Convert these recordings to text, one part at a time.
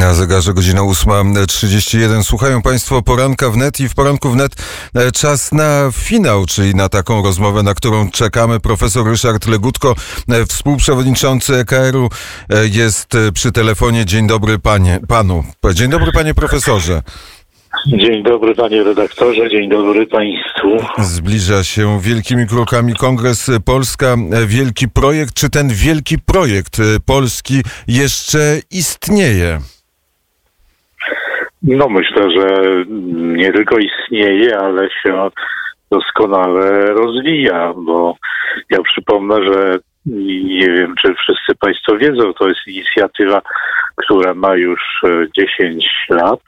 Na zegarze godzina 8.31. Słuchają Państwo poranka wnet i w poranku wnet e, czas na finał, czyli na taką rozmowę, na którą czekamy. Profesor Ryszard Legutko, e, współprzewodniczący EKR-u e, jest przy telefonie. Dzień dobry panie, panu. Dzień dobry panie profesorze. Dzień dobry panie redaktorze, dzień dobry państwu. Zbliża się wielkimi krokami Kongres Polska. Wielki projekt, czy ten wielki projekt polski jeszcze istnieje? No myślę, że nie tylko istnieje, ale się doskonale rozwija, bo ja przypomnę, że nie wiem, czy wszyscy Państwo wiedzą, to jest inicjatywa, która ma już 10 e, lat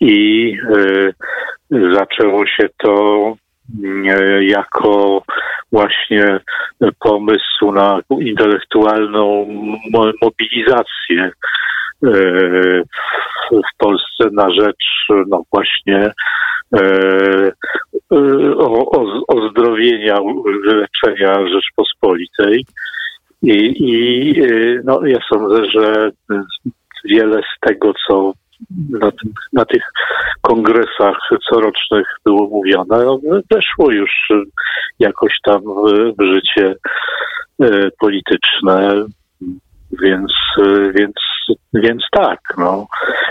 i y, zaczęło się to y, jako właśnie pomysł na intelektualną mobilizację w Polsce na rzecz no właśnie ozdrowienia, wyleczenia Rzeczpospolitej. I, i no, ja sądzę, że wiele z tego, co na, tym, na tych kongresach corocznych było mówione, no, weszło już jakoś tam w, w życie polityczne, więc, więc więc tak, no.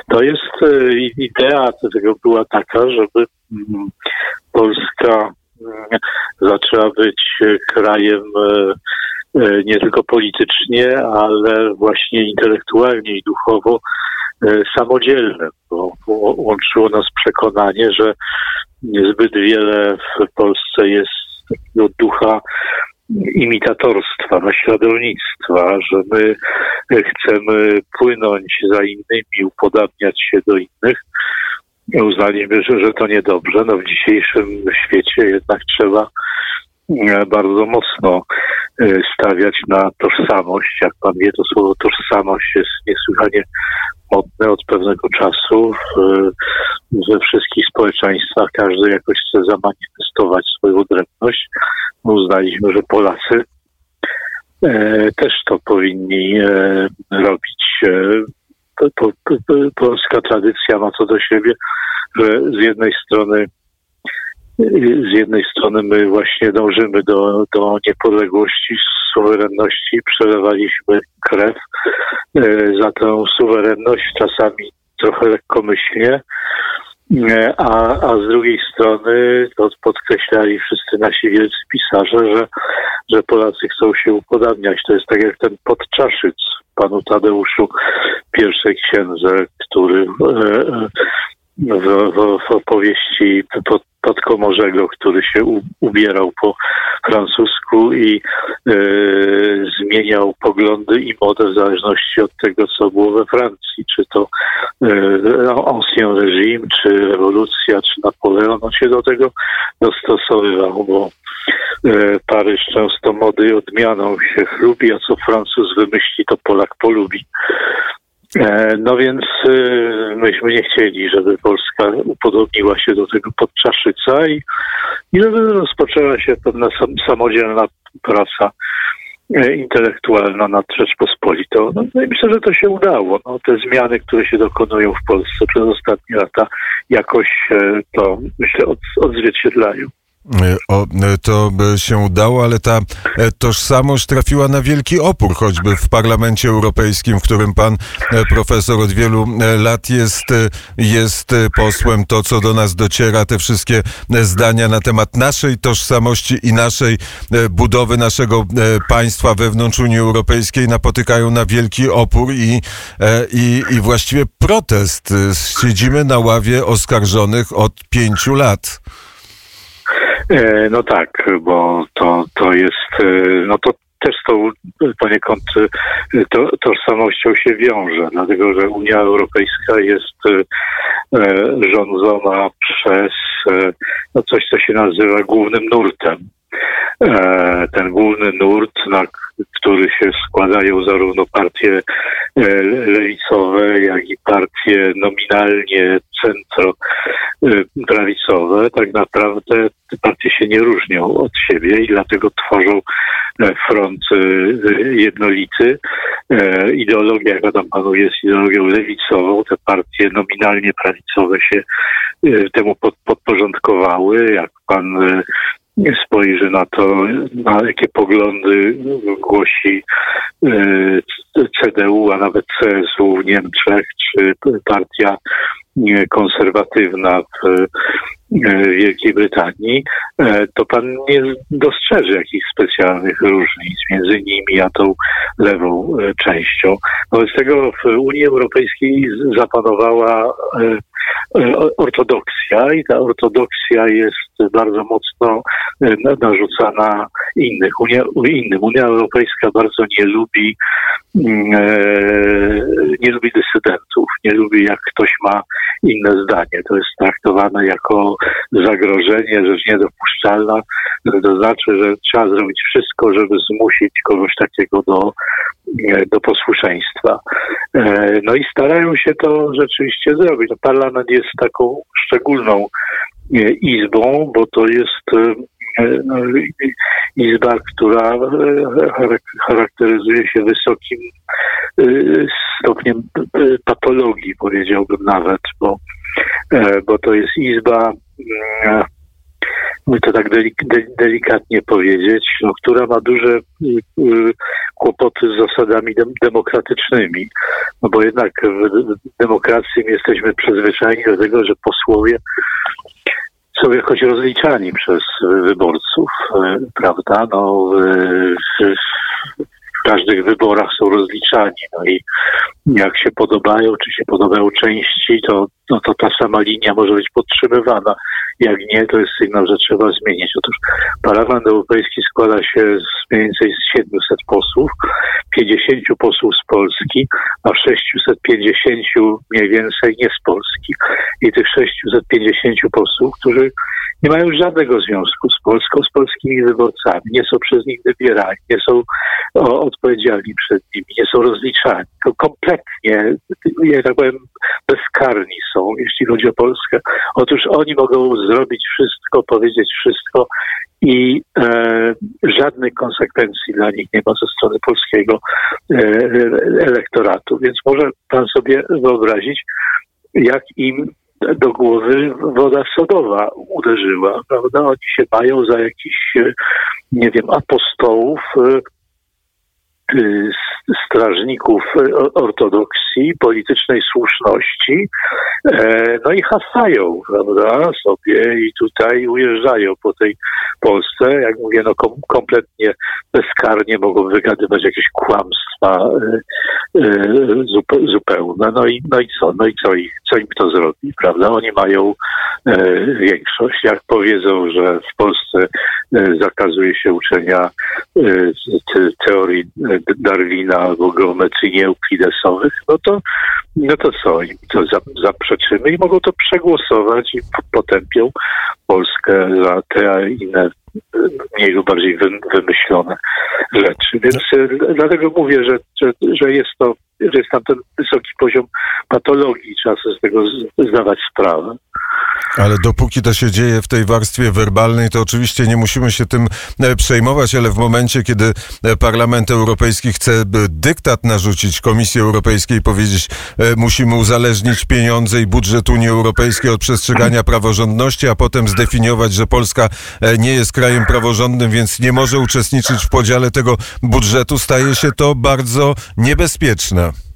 To jest e, idea tego była taka, żeby mm, Polska mm, zaczęła być krajem e, e, nie tylko politycznie, ale właśnie intelektualnie i duchowo samodzielnym, bo łączyło nas przekonanie, że niezbyt wiele w Polsce jest takiego ducha imitatorstwa, naśladownictwa, że my chcemy płynąć za innymi, upodabniać się do innych. Uznaliśmy, że, że to niedobrze. No w dzisiejszym świecie jednak trzeba e, bardzo mocno e, stawiać na tożsamość. Jak pan wie, to słowo tożsamość jest niesłychanie modne od pewnego czasu. We wszystkich społeczeństwach każdy jakoś chce zamanifestować swoją odrębność. Uznaliśmy, że Polacy e, też to powinni e, robić. E, polska tradycja ma co do siebie, że z jednej strony z jednej strony my właśnie dążymy do, do niepodległości, suwerenności, przelewaliśmy krew e, za tę suwerenność, czasami trochę lekkomyślnie, e, a, a z drugiej strony to podkreślali wszyscy nasi wielcy pisarze, że, że Polacy chcą się upodabniać. To jest tak jak ten podczaszyc panu Tadeuszu, pierwszej księdze, który e, w, w, w opowieści pod, Podkomorzego, który się ubierał po francusku i e, zmieniał poglądy i modę w zależności od tego, co było we Francji. Czy to e, Ancien Régime, czy rewolucja, czy Napoleon. On się do tego dostosowywał, bo e, Paryż często mody odmianą się chlubi, a co Francuz wymyśli, to Polak polubi. E, no więc e, myśmy nie chcieli, żeby Polska upodobniła się do tego podczaszyca i, i żeby rozpoczęła się pewna sam, samodzielna praca e, intelektualna nad Rzeczpospolitą. No, no i myślę, że to się udało. No, te zmiany, które się dokonują w Polsce przez ostatnie lata jakoś to, myślę, od, odzwierciedlają. O, to by się udało, ale ta e, tożsamość trafiła na wielki opór, choćby w Parlamencie Europejskim, w którym pan e, profesor od wielu e, lat jest, jest posłem. To, co do nas dociera, te wszystkie zdania na temat naszej tożsamości i naszej budowy naszego państwa wewnątrz Unii Europejskiej napotykają na wielki opór i, i, i właściwie protest. Siedzimy na ławie oskarżonych od pięciu lat. E, no tak, bo to, to jest, e, no to też z tą poniekąd e, to, tożsamością się wiąże, dlatego że Unia Europejska jest rządzona przez no coś, co się nazywa głównym nurtem. Ten główny nurt, na który się składają zarówno partie lewicowe, jak i partie nominalnie centro prawicowe tak naprawdę te partie się nie różnią od siebie i dlatego tworzą front jednolity. Ideologia, jaka tam panuje, jest ideologią lewicową. Te partie nominalnie prawicowe się temu podporządkowały. Jak pan spojrzy na to, na jakie poglądy głosi e, CDU, a nawet CSU w Niemczech, czy partia konserwatywna w e, Wielkiej Brytanii, e, to pan nie dostrzeże jakichś specjalnych różnic między nimi a tą lewą częścią. Wobec tego w Unii Europejskiej zapanowała ortodoksja i ta ortodoksja jest bardzo mocno e, narzucana innych, Unia, innym. Unia Europejska bardzo nie lubi mm, e, nie lubi dysydentów, nie lubi jak ktoś ma inne zdanie. To jest traktowane jako zagrożenie, rzecz niedopuszczalna. To znaczy, że trzeba zrobić wszystko, żeby zmusić kogoś takiego do, e, do posłuszeństwa. No i starają się to rzeczywiście zrobić. No, parlament jest taką szczególną izbą, bo to jest e, izba, która e, charakteryzuje się wysokim e, stopniem patologii, powiedziałbym nawet, bo, bo to jest izba by to tak delik delikatnie powiedzieć, no, która ma duże kłopoty z zasadami dem demokratycznymi. No bo jednak w demokracji jesteśmy przyzwyczajeni do tego, że posłowie są jakoś rozliczani przez wyborców, y, prawda? No, w, każdych wyborach są rozliczani. No i jak się podobają, czy się podobają części, to, no to ta sama linia może być podtrzymywana. Jak nie, to jest sygnał, że trzeba zmienić. Otóż Parlament Europejski składa się z mniej więcej z 700 posłów, 50 posłów z Polski, a 650 mniej więcej nie z Polski. I tych 650 posłów, którzy nie mają żadnego związku z Polską, z polskimi wyborcami, nie są przez nich wybierani, nie są o, odpowiedzialni przed nimi, nie są rozliczani. To kompletnie, ja tak powiem, bezkarni są, jeśli chodzi o Polskę. Otóż oni mogą zrobić wszystko, powiedzieć wszystko i e, żadnych konsekwencji dla nich nie ma ze strony polskiego e, elektoratu. Więc może pan sobie wyobrazić, jak im do głowy woda sodowa uderzyła, prawda? Oni się mają za jakichś, nie wiem, apostołów, Y, strażników ortodoksji, politycznej słuszności, e, no i hasają, prawda, sobie i tutaj ujeżdżają po tej Polsce, jak mówię, no kom kompletnie bezkarnie mogą wygadywać jakieś kłamstwa e, e, zupełne, no i, no i co, no i co, ich, co im to zrobi, prawda, oni mają większość, jak powiedzą, że w Polsce zakazuje się uczenia teorii Darwina albo geometrii nieuklidesowych, no to, no to co, im to zaprzeczymy i mogą to przegłosować i potępią Polskę za te a inne mniej lub bardziej wymyślone rzeczy. Więc e, dlatego mówię, że, że, że jest to, że jest tam ten wysoki poziom patologii, trzeba sobie z tego zdawać sprawę. Ale dopóki to się dzieje w tej warstwie werbalnej, to oczywiście nie musimy się tym e, przejmować, ale w momencie, kiedy e, Parlament Europejski chce dyktat narzucić Komisji Europejskiej, powiedzieć, e, musimy uzależnić pieniądze i budżet Unii Europejskiej od przestrzegania praworządności, a potem zdefiniować, że Polska nie jest krajem praworządnym, więc nie może uczestniczyć w podziale tego budżetu, staje się to bardzo niebezpieczne.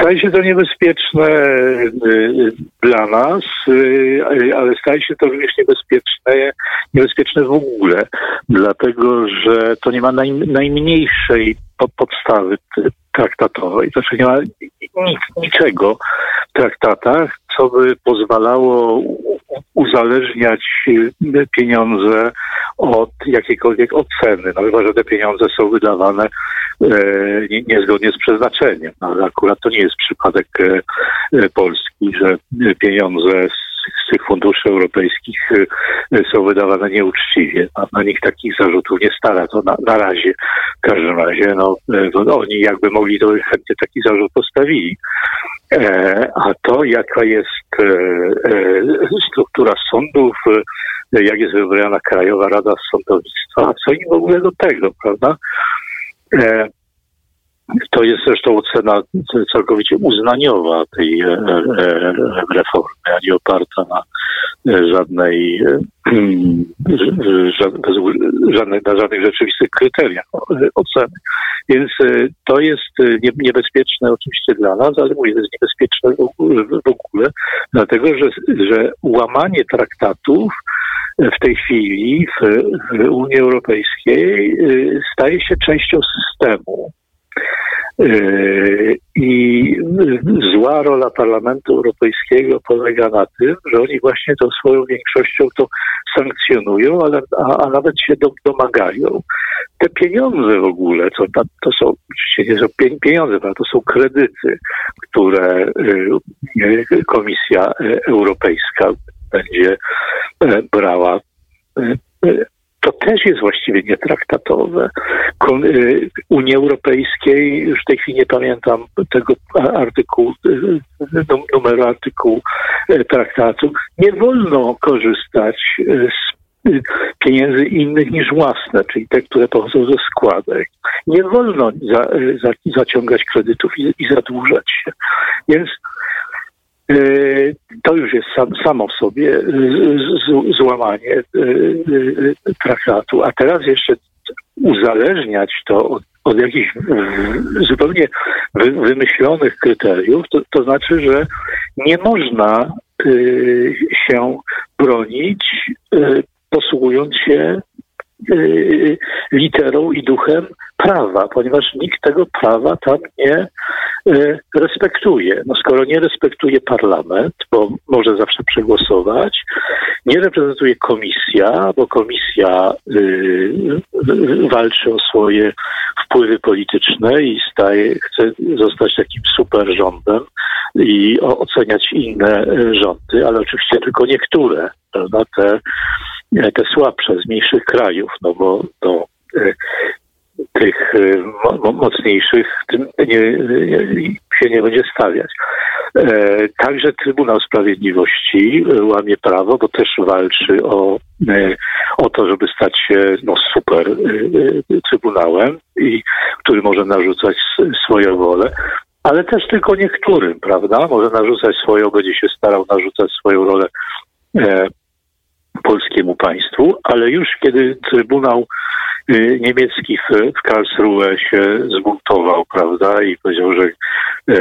Staje się to niebezpieczne y, y, dla nas, y, ale staje się to również niebezpieczne, niebezpieczne w ogóle, dlatego że to nie ma naj, najmniejszej podstawy traktatowej. Znaczy nie ma niczego w traktatach, co by pozwalało uzależniać pieniądze od jakiejkolwiek oceny. No chyba, że te pieniądze są wydawane e, niezgodnie z przeznaczeniem. No, ale akurat to nie jest przypadek e, Polski, że pieniądze z z tych funduszy europejskich są wydawane nieuczciwie. A na nich takich zarzutów nie stara. To na, na razie, w każdym razie, no, oni jakby mogli, to chętnie taki zarzut postawili. A to, jaka jest struktura sądów, jak jest wybrana Krajowa Rada Sądownictwa, co im w ogóle do tego, prawda? To jest zresztą ocena całkowicie uznaniowa tej e, e, reformy, a nie oparta na e, żadnej, żadnej, na żadnych rzeczywistych kryteriach oceny. Więc to jest niebezpieczne oczywiście dla nas, ale mówię, to jest niebezpieczne w ogóle, dlatego że, że łamanie traktatów w tej chwili w Unii Europejskiej staje się częścią systemu. Yy, I zła rola Parlamentu Europejskiego polega na tym, że oni właśnie tą swoją większością to sankcjonują, ale, a, a nawet się do, domagają. Te pieniądze w ogóle, to, to są oczywiście nie są pieniądze, to są kredyty, które yy, Komisja Europejska będzie yy, brała to też jest właściwie nietraktatowe. Y, Unii Europejskiej, już w tej chwili nie pamiętam tego artykułu, y, numeru artykułu y, traktatu, nie wolno korzystać z pieniędzy innych niż własne, czyli te, które pochodzą ze składek. Nie wolno za, za, zaciągać kredytów i, i zadłużać się. Więc to już jest sam, samo w sobie złamanie e, e, traktatu. A teraz jeszcze uzależniać to od, od jakichś zupełnie wymyślonych kryteriów, to, to znaczy, że nie można się bronić posługując się literą i duchem prawa, ponieważ nikt tego prawa tam nie e, respektuje. No skoro nie respektuje parlament, bo może zawsze przegłosować, nie reprezentuje komisja, bo komisja y, walczy o swoje wpływy polityczne i staje, chce zostać takim super rządem i oceniać inne rządy, ale oczywiście tylko niektóre, prawda, te, te słabsze z mniejszych krajów, no bo to tych y, mocniejszych nie, się nie będzie stawiać. E, także Trybunał Sprawiedliwości y, łamie prawo, bo też walczy o, y, o to, żeby stać się no, super trybunałem, i, który może narzucać swoją wolę. Ale też tylko niektórym, prawda? Może narzucać swoją, będzie się starał narzucać swoją rolę e, polskiemu państwu, ale już kiedy Trybunał Y, niemiecki w, w Karlsruhe się zbuntował, prawda, i powiedział, że, e,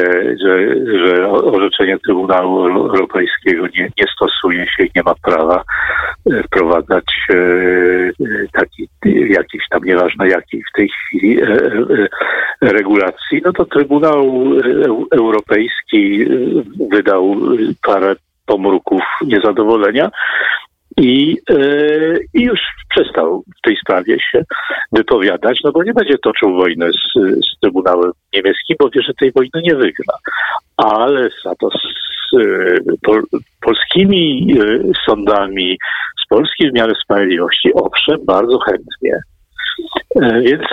że, że orzeczenie Trybunału Europejskiego nie, nie stosuje się i nie ma prawa e, wprowadzać e, taki, jakiś tam, nieważne jakiej w tej chwili regulacji, no to Trybunał Europejski wydał parę pomruków niezadowolenia, i, yy, I już przestał w tej sprawie się wypowiadać, no bo nie będzie toczył wojny z, z Trybunałem Niemieckim, bo wie, że tej wojny nie wygra. Ale za to z yy, pol, polskimi yy, sądami, z polskiej wymiary sprawiedliwości, owszem, bardzo chętnie. E, więc,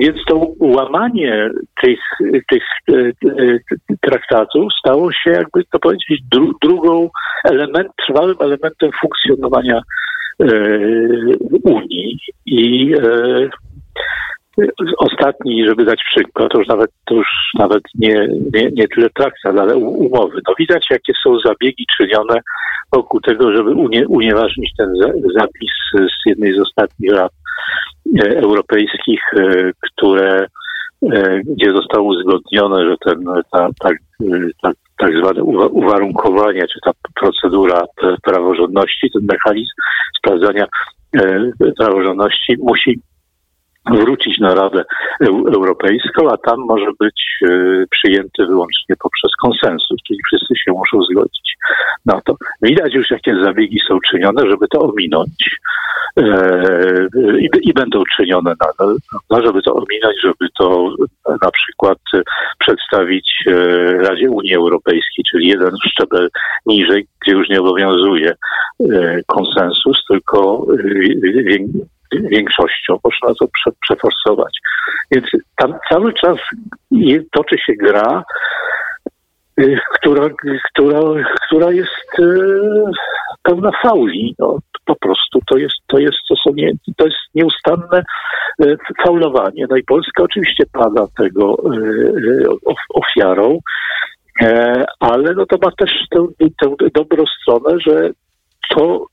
więc to łamanie tych, tych e, e, traktatów stało się, jakby to powiedzieć, dru, drugą element, trwałym elementem funkcjonowania Unii. I ostatni, żeby dać przykład, to już nawet, to już nawet nie, nie, nie tyle traktat, ale umowy. No widać, jakie są zabiegi czynione wokół tego, żeby unie, unieważnić ten zapis z jednej z ostatnich E, europejskich, e, które, e, gdzie zostało uzgodnione, że ten, ta, tak, ta, tak zwane uwarunkowanie, czy ta procedura praworządności, ten mechanizm sprawdzania praworządności musi wrócić na Radę Europejską, a tam może być przyjęty wyłącznie poprzez konsensus, czyli wszyscy się muszą zgodzić na to. widać już, jakie zabiegi są czynione, żeby to ominąć. I, i będą czynione nadal, żeby to ominąć, żeby to na przykład przedstawić Radzie Unii Europejskiej, czyli jeden szczebel niżej, gdzie już nie obowiązuje konsensus, tylko większością. Można to prze, przeforsować. Więc tam cały czas toczy się gra, y, która, która, która jest y, pełna fauli. No, po prostu to jest, to jest, to są nie, to jest nieustanne y, faulowanie. No i Polska oczywiście pada tego ofiarą, e, ale no to ma też tę, tę dobrą stronę, że to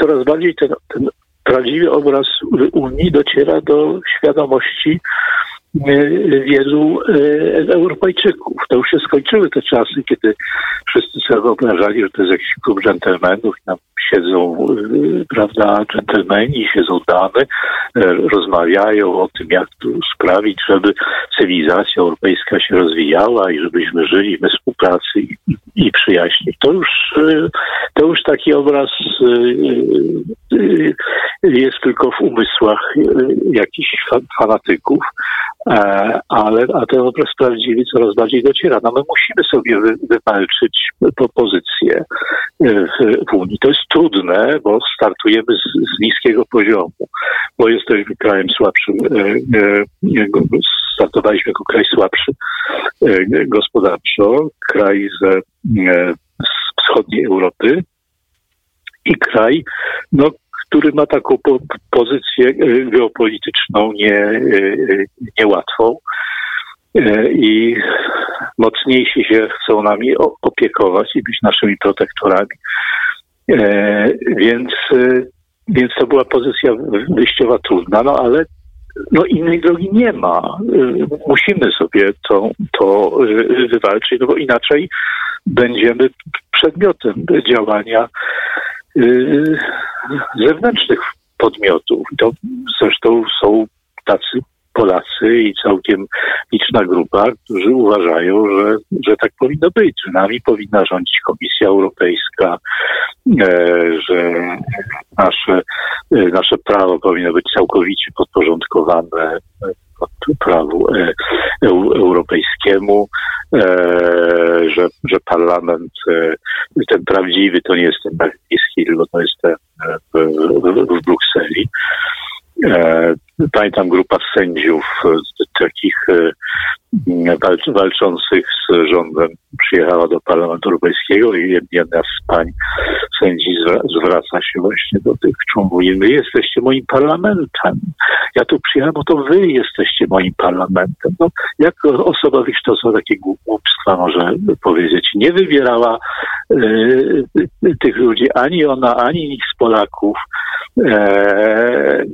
coraz bardziej ten, ten prawdziwy obraz Unii dociera do świadomości wielu e, Europejczyków. To już się skończyły te czasy, kiedy wszyscy sobie wyobrażali, że to jest jakiś klub dżentelmenów, tam siedzą, y, prawda, dżentelmeni, siedzą damy, rozmawiają o tym, jak tu sprawić, żeby cywilizacja europejska się rozwijała i żebyśmy żyli we współpracy i, i przyjaźni. To już, y, to już taki obraz y, jest tylko w umysłach jakichś fanatyków, ale a ten obraz prawdziwy coraz bardziej dociera. No my musimy sobie wywalczyć pozycję w, w Unii. To jest trudne, bo startujemy z, z niskiego poziomu, bo jesteśmy krajem słabszym. E, e, startowaliśmy jako kraj słabszy e, gospodarczo, kraj z, z wschodniej Europy i kraj, no, który ma taką po, pozycję geopolityczną nie, niełatwą i mocniejsi się chcą nami opiekować i być naszymi protektorami. E, więc, e, więc to była pozycja wyjściowa trudna, no ale no innej drogi nie ma. E, musimy sobie to, to wywalczyć, no bo inaczej będziemy przedmiotem działania zewnętrznych podmiotów. To zresztą są tacy Polacy i całkiem liczna grupa, którzy uważają, że, że tak powinno być, że nami powinna rządzić Komisja Europejska, e, że nasze, e, nasze prawo powinno być całkowicie podporządkowane pod prawu e, europejskiemu, e, że, że parlament, e, ten prawdziwy, to nie jest ten belgijski, tylko to jest ten w, w, w Brukseli. E, pamiętam grupa sędziów e, takich e, walczących z rządem przyjechała do Parlamentu Europejskiego i jedna z pań sędzi zwraca się właśnie do tych członków. My jesteście moim parlamentem. Ja tu przyjechałem, bo to wy jesteście moim parlamentem. No, jak osoba wykształcona takie głupstwa może powiedzieć? Nie wybierała y, tych ludzi ani ona, ani nikt z Polaków. E,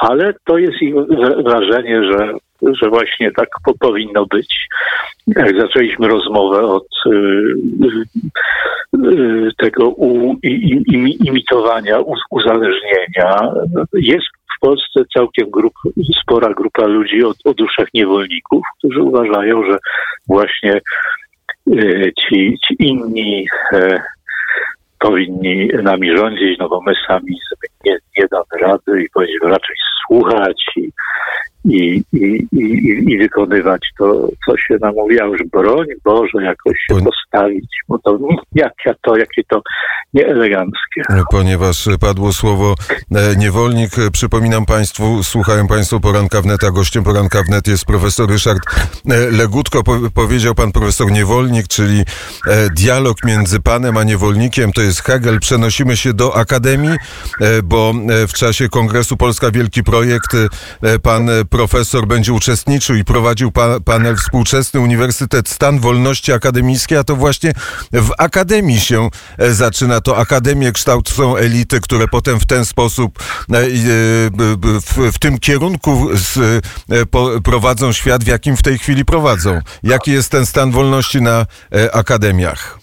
ale to jest ich wrażenie, że, że właśnie tak po, powinno być. Jak zaczęliśmy rozmowę od y, y, tego imitowania, uzależnienia, jest w Polsce całkiem grup, spora grupa ludzi o, o duszach niewolników, którzy uważają, że właśnie y, ci, ci inni e, powinni nami rządzić, no bo my sami sobie nie, nie damy rady i powinniśmy raczej słuchać i, i, i, i, i wykonywać to, co się nam mówiło, już broń Boże jakoś się postawić, bo to jakie to, jakie to nieeleganckie. Ponieważ padło słowo e, niewolnik, przypominam Państwu, słuchają Państwo Poranka Wnet, a gościem Poranka Wnet jest profesor Ryszard e, Legutko. Po, powiedział Pan profesor niewolnik, czyli e, dialog między Panem a niewolnikiem, to jest Hegel. Przenosimy się do Akademii, bo w czasie Kongresu Polska Wielki Projekt Pan profesor będzie uczestniczył i prowadził pa panel Współczesny Uniwersytet Stan Wolności Akademickiej, a to właśnie w Akademii się e, zaczyna. To Akademie kształcą elity, które potem w ten sposób, e, e, w, w tym kierunku prowadzą świat, w jakim w tej chwili prowadzą. Jaki jest ten stan wolności na akademiach?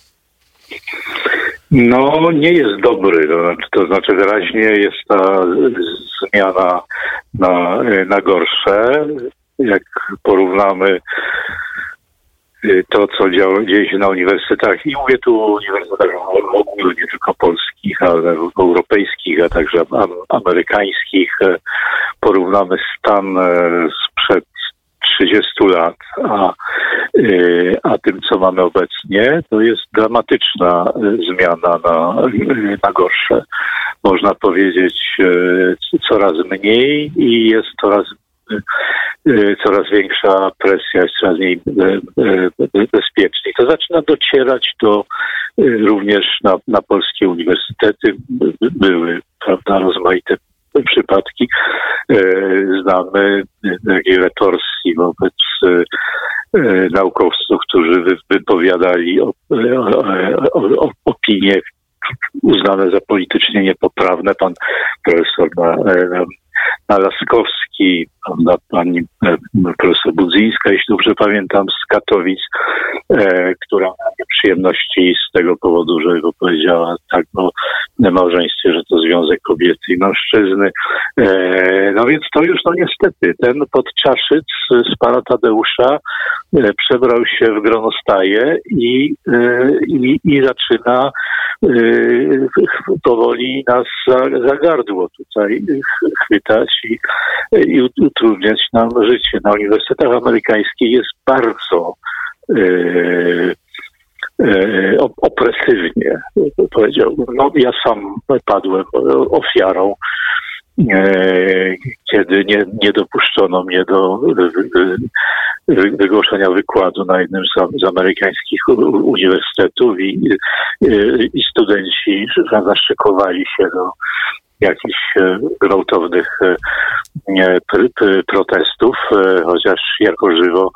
No, nie jest dobry. To znaczy, to znaczy wyraźnie jest ta zmiana na, na gorsze. Jak porównamy to, co dzieje się na uniwersytetach. I mówię tu o uniwersytetach ogólnie, nie tylko polskich, ale europejskich, a także amerykańskich. Porównamy stan sprzed 30 lat, a, a tym, mamy obecnie, to jest dramatyczna zmiana na, na gorsze. Można powiedzieć coraz mniej i jest coraz Y, coraz większa presja, jest coraz mniej y, y, bezpieczniej. To zaczyna docierać do również na, na polskie uniwersytety. Były, prawda, rozmaite przypadki. Znamy takiej retorsji wobec naukowców, którzy wypowiadali opinie uznane za politycznie niepoprawne. Pan profesor Nalaskowski, pani e, profesor Budzyńska, jeśli dobrze pamiętam, z Katowic, e, która miała przyjemności z tego powodu, że powiedziała tak o małżeństwie, że to związek kobiety i mężczyzny. E, no więc to już no niestety, ten podczaszyc z pana Tadeusza e, przebrał się w gronostaje i, e, i, i zaczyna powoli nas za, za gardło tutaj chwytać i, i utrudniać nam życie. Na uniwersytetach amerykańskich jest bardzo opresywnie, powiedziałbym. No, ja sam padłem ofiarą, e, kiedy nie, nie dopuszczono mnie do wygłoszenia wykładu na jednym z, amerykańskich uniwersytetów i, i studenci zaszczekowali się do jakichś e, gwałtownych e, protestów, e, chociaż jako żywo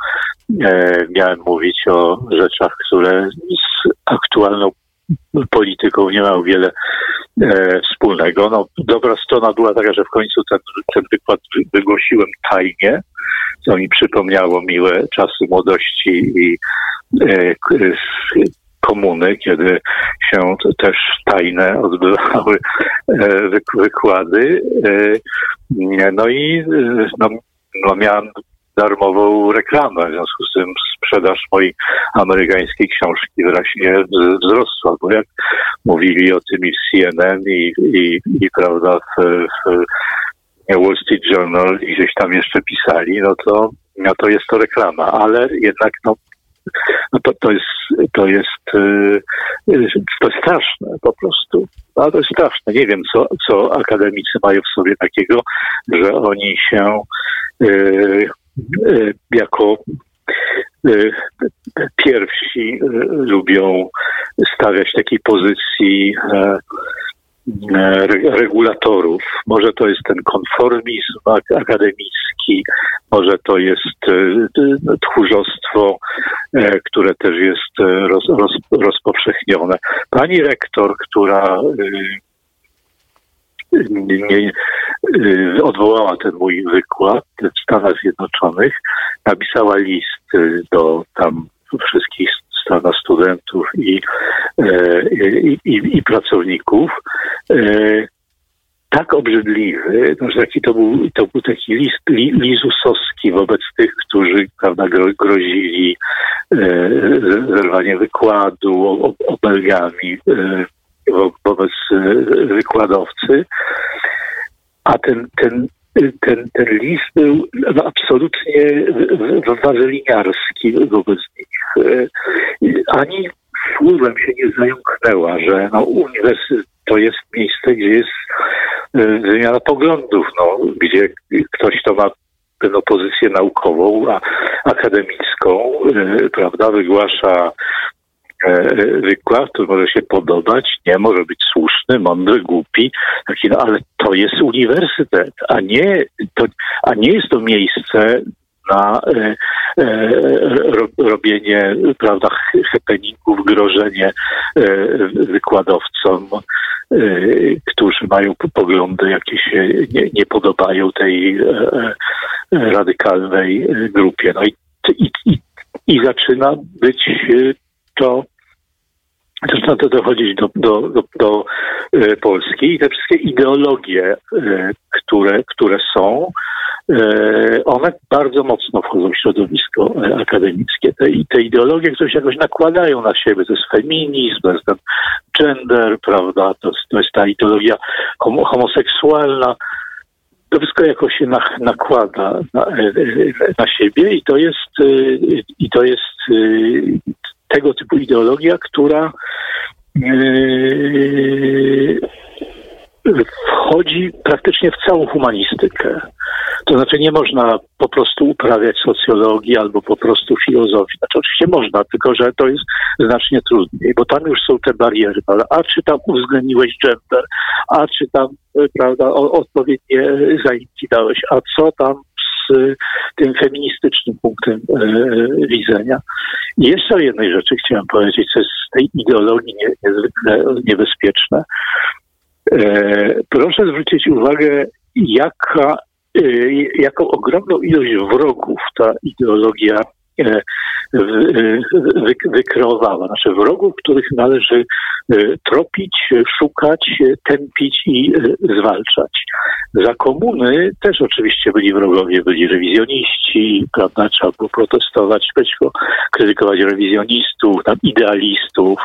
miałem mówić o rzeczach, które z aktualną polityką nie mają wiele wspólnego. No, dobra strona była taka, że w końcu ten, ten wykład wygłosiłem tajnie, co mi przypomniało miłe czasy młodości i komuny, kiedy się też tajne odbywały e, wykłady. E, no i no, no miałem darmową reklamę. W związku z tym sprzedaż mojej amerykańskiej książki wyraźnie wzrosła, bo jak mówili o tym i w CNN i, i, i prawda w, w Wall Street Journal i gdzieś tam jeszcze pisali, no to, no to jest to reklama, ale jednak no, no to, to jest, to jest, y, to jest straszne po prostu. No, to jest straszne. Nie wiem, co, co akademicy mają w sobie takiego, że oni się y, y, jako pierwsi lubią stawiać takiej pozycji E, regulatorów. Może to jest ten konformizm akademicki, może to jest e, tchórzostwo, e, które też jest roz, roz, rozpowszechnione. Pani rektor, która nie, odwołała ten mój wykład w Stanach Zjednoczonych, napisała list do tam wszystkich strona studentów i, e, i, i, i pracowników e, tak obrzydliwy, no, że taki to był, to był taki list li, lizusowski wobec tych, którzy prawda, grozili e, zerwaniem wykładu, obelgami e, wobec e, wykładowcy. A ten, ten ten, ten list był no, absolutnie wazeliniarski wobec ani słowem się nie zająknęła, że no, uniwersytet to jest miejsce, gdzie jest e, wymiana poglądów, no, gdzie ktoś, kto ma tę pozycję naukową, a akademicką, e, prawda, wygłasza wykład, który może się podobać, nie może być słuszny, mądry, głupi, taki, no, ale to jest uniwersytet, a nie, to, a nie jest to miejsce na e, e, robienie prawda, happeningów, grożenie e, wykładowcom, którzy mają poglądy, jakie się nie, nie podobają tej radykalnej grupie. No i, i, i, i zaczyna być to zaczyna to dochodzić do, do, do, do Polski i te wszystkie ideologie, które, które są, one bardzo mocno wchodzą w środowisko akademickie. Te, te ideologie, które się jakoś nakładają na siebie, to jest feminizm, to jest ten gender, prawda, to to jest ta ideologia homoseksualna, to wszystko jakoś się na, nakłada na, na, siebie i to jest, i to jest tego typu ideologia, która wchodzi praktycznie w całą humanistykę. To znaczy nie można po prostu uprawiać socjologii albo po prostu filozofii. Znaczy oczywiście można, tylko że to jest znacznie trudniej, bo tam już są te bariery. Ale a czy tam uwzględniłeś gender, a czy tam e, prawda, odpowiednie zajęci dałeś, a co tam z tym feministycznym punktem e, widzenia. I jeszcze o jednej rzeczy chciałem powiedzieć, co jest z tej ideologii nie, niezwykle niebezpieczne. E, proszę zwrócić uwagę, jaka, e, jaką ogromną ilość wrogów ta ideologia e, wykreowała. Znaczy wrogów, których należy tropić, szukać, tępić i zwalczać. Za komuny też oczywiście byli wrogowie, byli rewizjoniści, prawda, trzeba było protestować krytykować rewizjonistów, tam idealistów,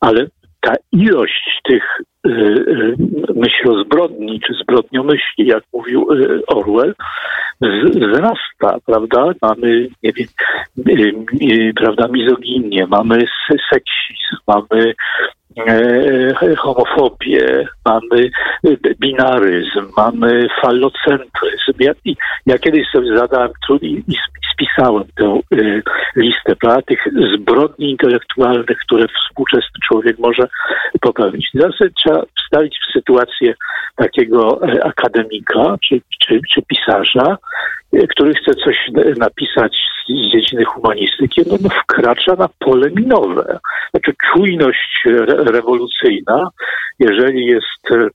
ale ta ilość tych y, y, myślozbrodni czy zbrodniomyśli, jak mówił y, Orwell, wzrasta, prawda? Mamy, nie wiem, prawda, mizoginię, mamy seksizm, mamy homofobię, mamy binaryzm, mamy falocentryzm. Ja, ja kiedyś sobie zadałem trud i, i spisałem tę y, listę pra, tych zbrodni intelektualnych, które współczesny człowiek może popełnić. Teraz trzeba wstawić w sytuację takiego e, akademika czy, czy, czy pisarza, e, który chce coś napisać z dziedziny humanistyki, no, no wkracza na pole minowe. Znaczy czujność re rewolucyjna, jeżeli jest e,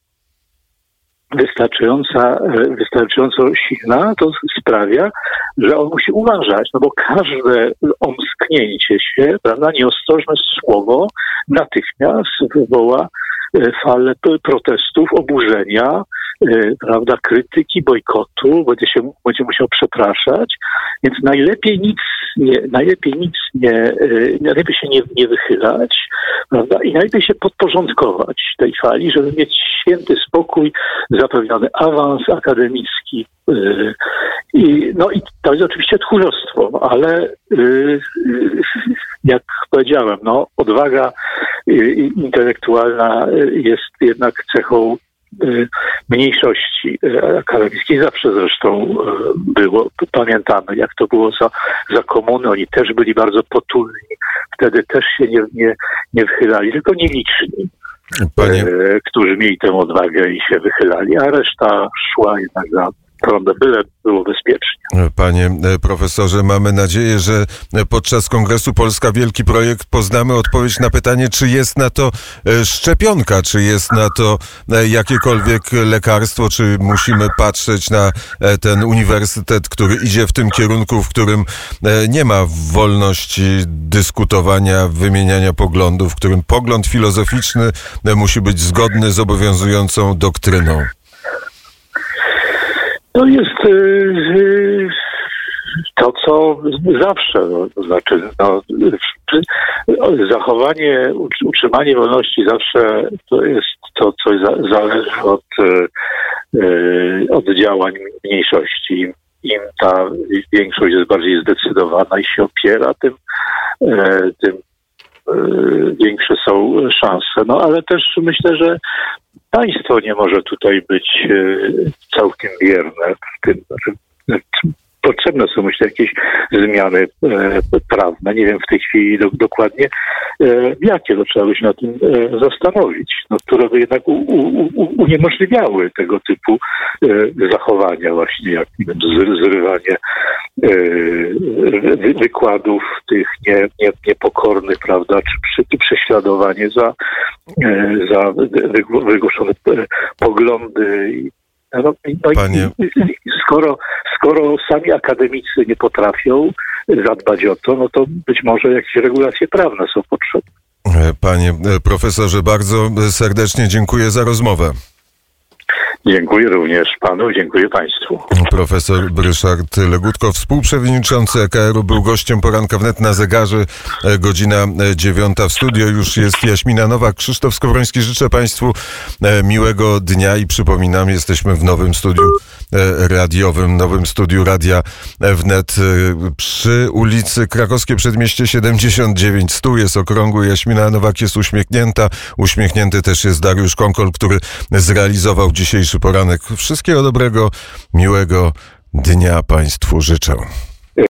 wystarczająca, e, wystarczająco silna, to sprawia, że on musi uważać, no bo każde omsknięcie się, prawda, nieostrożne słowo natychmiast wywoła e, falę protestów, oburzenia, prawda, krytyki, bojkotu, będzie się będzie musiał przepraszać, więc najlepiej nic nie, najlepiej nic nie, najlepiej się nie, nie wychylać, prawda, i najlepiej się podporządkować tej fali, żeby mieć święty spokój, zapewniony awans akademicki. Y, I, no i to jest oczywiście tchórzostwo, ale y, jak powiedziałem, no, odwaga y, intelektualna jest jednak cechą mniejszości akademickiej. Zawsze zresztą było, pamiętamy jak to było za, za komuny, oni też byli bardzo potulni, wtedy też się nie, nie, nie wychylali, tylko nieliczni. Panie... Którzy mieli tę odwagę i się wychylali, a reszta szła jednak za prądem, byle było bezpiecznie. Panie e, profesorze, mamy nadzieję, że podczas Kongresu Polska Wielki Projekt poznamy odpowiedź na pytanie, czy jest na to e, szczepionka, czy jest na to jakiekolwiek lekarstwo, czy musimy patrzeć na ten uniwersytet, który idzie w tym kierunku, w którym nie ma wolności dyskutowania, wymieniania poglądów, w którym pogląd filozoficzny musi być zgodny z obowiązującą doktryną. To jest yy, to, co zawsze, no, to znaczy no, zachowanie, utrzymanie wolności zawsze to jest to, co zależy od, yy, od działań mniejszości. Im ta większość jest bardziej zdecydowana i się opiera, tym, yy, tym większe są szanse. No ale też myślę, że państwo nie może tutaj być e, całkiem bierne w tym. Potrzebne są myślę jakieś zmiany e, prawne. Nie wiem w tej chwili do, dokładnie e, jakie, to trzeba by się na tym e, zastanowić, no, które by jednak u, u, uniemożliwiały tego typu zachowania właśnie, jak wiem, zrywanie wy, wykładów tych nie, nie, niepokornych, prawda, czy, czy prześladowanie za, za wygłoszone poglądy no, no Panie... skoro, skoro sami akademicy nie potrafią zadbać o to, no to być może jakieś regulacje prawne są potrzebne. Panie profesorze, bardzo serdecznie dziękuję za rozmowę. Dziękuję również panu, dziękuję państwu. Profesor Ryszard Legutko, współprzewodniczący EKR-u, był gościem poranka wnet na zegarze. E, Godzina e, dziewiąta w studio. Już jest Jaśmina Nowak. Krzysztof Skowroński. Życzę Państwu e, miłego dnia i przypominam, jesteśmy w nowym studiu radiowym, nowym studiu Radia Wnet przy ulicy Krakowskie Przedmieście 79. Stół jest okrągły. Jaśmina Nowak jest uśmiechnięta. Uśmiechnięty też jest Dariusz Konkol, który zrealizował dzisiejszy poranek. Wszystkiego dobrego, miłego dnia Państwu życzę.